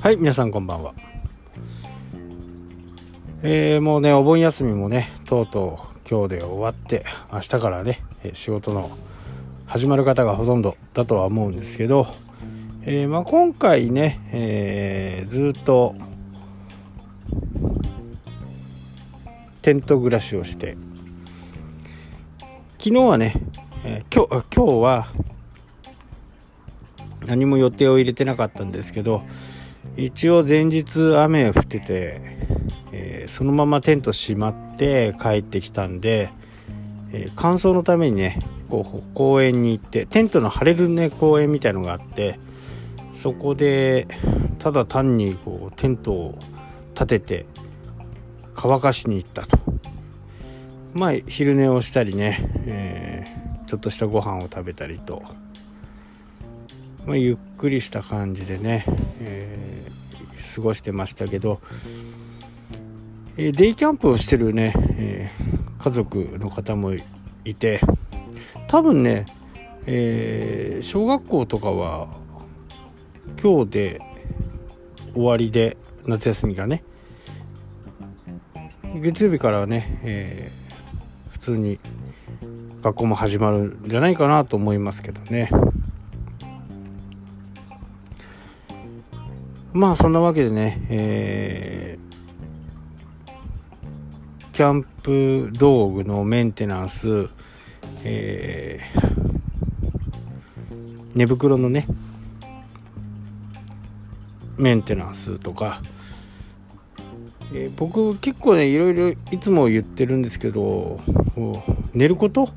はい皆さんこんばんは。えー、もうねお盆休みもねとうとう今日で終わって明日からね仕事の始まる方がほとんどだとは思うんですけど、えー、まあ、今回ね、えー、ずっとテント暮らしをして昨日はね、え今日今日は何も予定を入れてなかったんですけど一応前日雨降ってて、えー、そのままテント閉まって帰ってきたんで、えー、乾燥のためにねこう公園に行ってテントの張れるね公園みたいのがあってそこでただ単にこうテントを立てて乾かしに行ったと。まあ昼寝をしたりね、えー、ちょっとしたご飯を食べたりとまあ、ゆっくりした感じでね、えー、過ごしてましたけど、えー、デイキャンプをしてるね、え、家族の方もいて多分ね、え小学校とかは今日で終わりで夏休みがね月曜日からはね、え普通に学校も始まるんじゃないかなと思いますけどね。まあそんなわけでね、えー、キャンプ道具のメンテナンス、えー、寝袋のねメンテナンスとか、えー、僕結構ねいろいろいつも言ってるんですけど寝ること？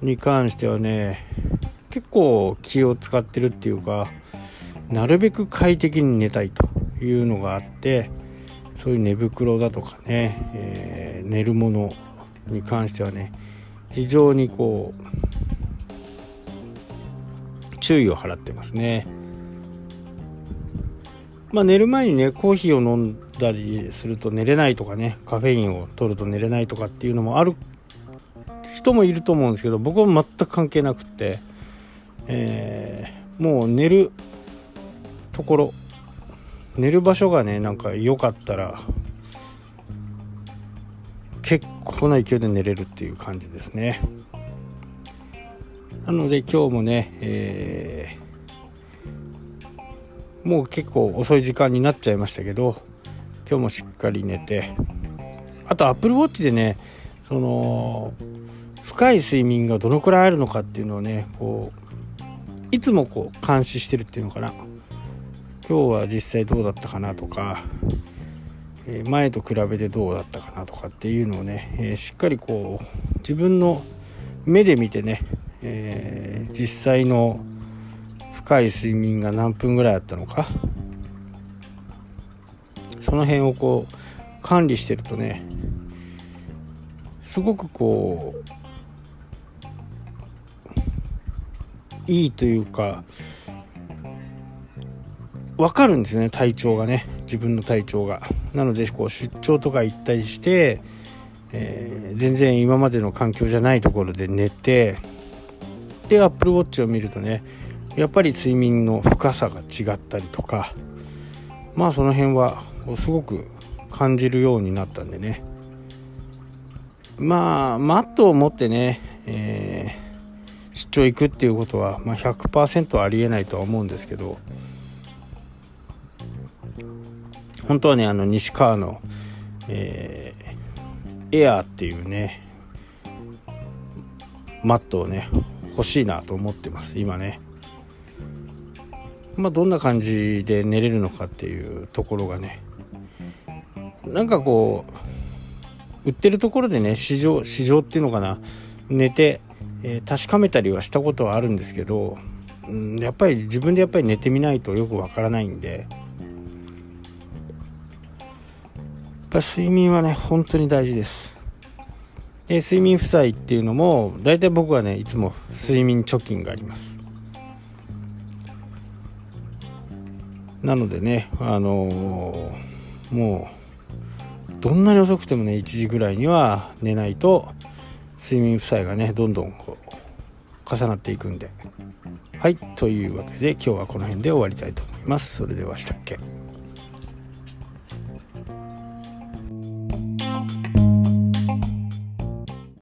に関してはね結構気を使ってるっていうかなるべく快適に寝たいというのがあってそういう寝袋だとかね、えー、寝るものに関してはね非常にこう注意を払ってますね。まあ、寝る前にねコーヒーを飲んだりすると寝れないとかねカフェインを取ると寝れないとかっていうのもある人もいると思うんですけど僕は全く関係なくて、えー、もう寝るところ寝る場所がねなんか良かったら結構な勢いで寝れるっていう感じですね。なので今日もね、えー、もう結構遅い時間になっちゃいましたけど今日もしっかり寝て。あと Apple Watch でねその深い睡眠がどのくらいあるのかっていうのをねこういつもこう監視してるっていうのかな。今日は実際どうだったかなとか前と比べてどうだったかなとかっていうのをね、えしっかりこう自分の目で見てね、えー、実際の深い睡眠が何分ぐらいあったのか。その辺をこう管理してるとねすごくこういいというか分かるんですね体調がね自分の体調が。なのでこう出張とか行ったりして、えー、全然今までの環境じゃないところで寝てで Apple Watch を見るとねやっぱり睡眠の深さが違ったりとかまあその辺はすごく感じるようになったんでね。まあマットを持ってね、えー、出張行くっていうことは、まあ、100%ありえないとは思うんですけど本当はねあの西川の、えー、エアーっていうねマットをね欲しいなと思ってます今ね。まあどんな感じで寝れるのかっていうところがね。なんかこう売ってるところでね市場市場っていうのかな。寝て、えー、確かめたりはしたことはあるんですけど、うん、やっぱり自分でやっぱり寝てみないとよくわからないんで。やっぱ睡眠はね本当に大事です。で睡眠負債っていうのも大体僕はねいつも睡眠貯金があります。なのでねあのー、もうどんなに遅くてもね1時ぐらいには寝ないと睡眠負債がねどんどんこう重なっていくんで。はいというわけで今日はこの辺で終わりたいと思います。それではしたっけ。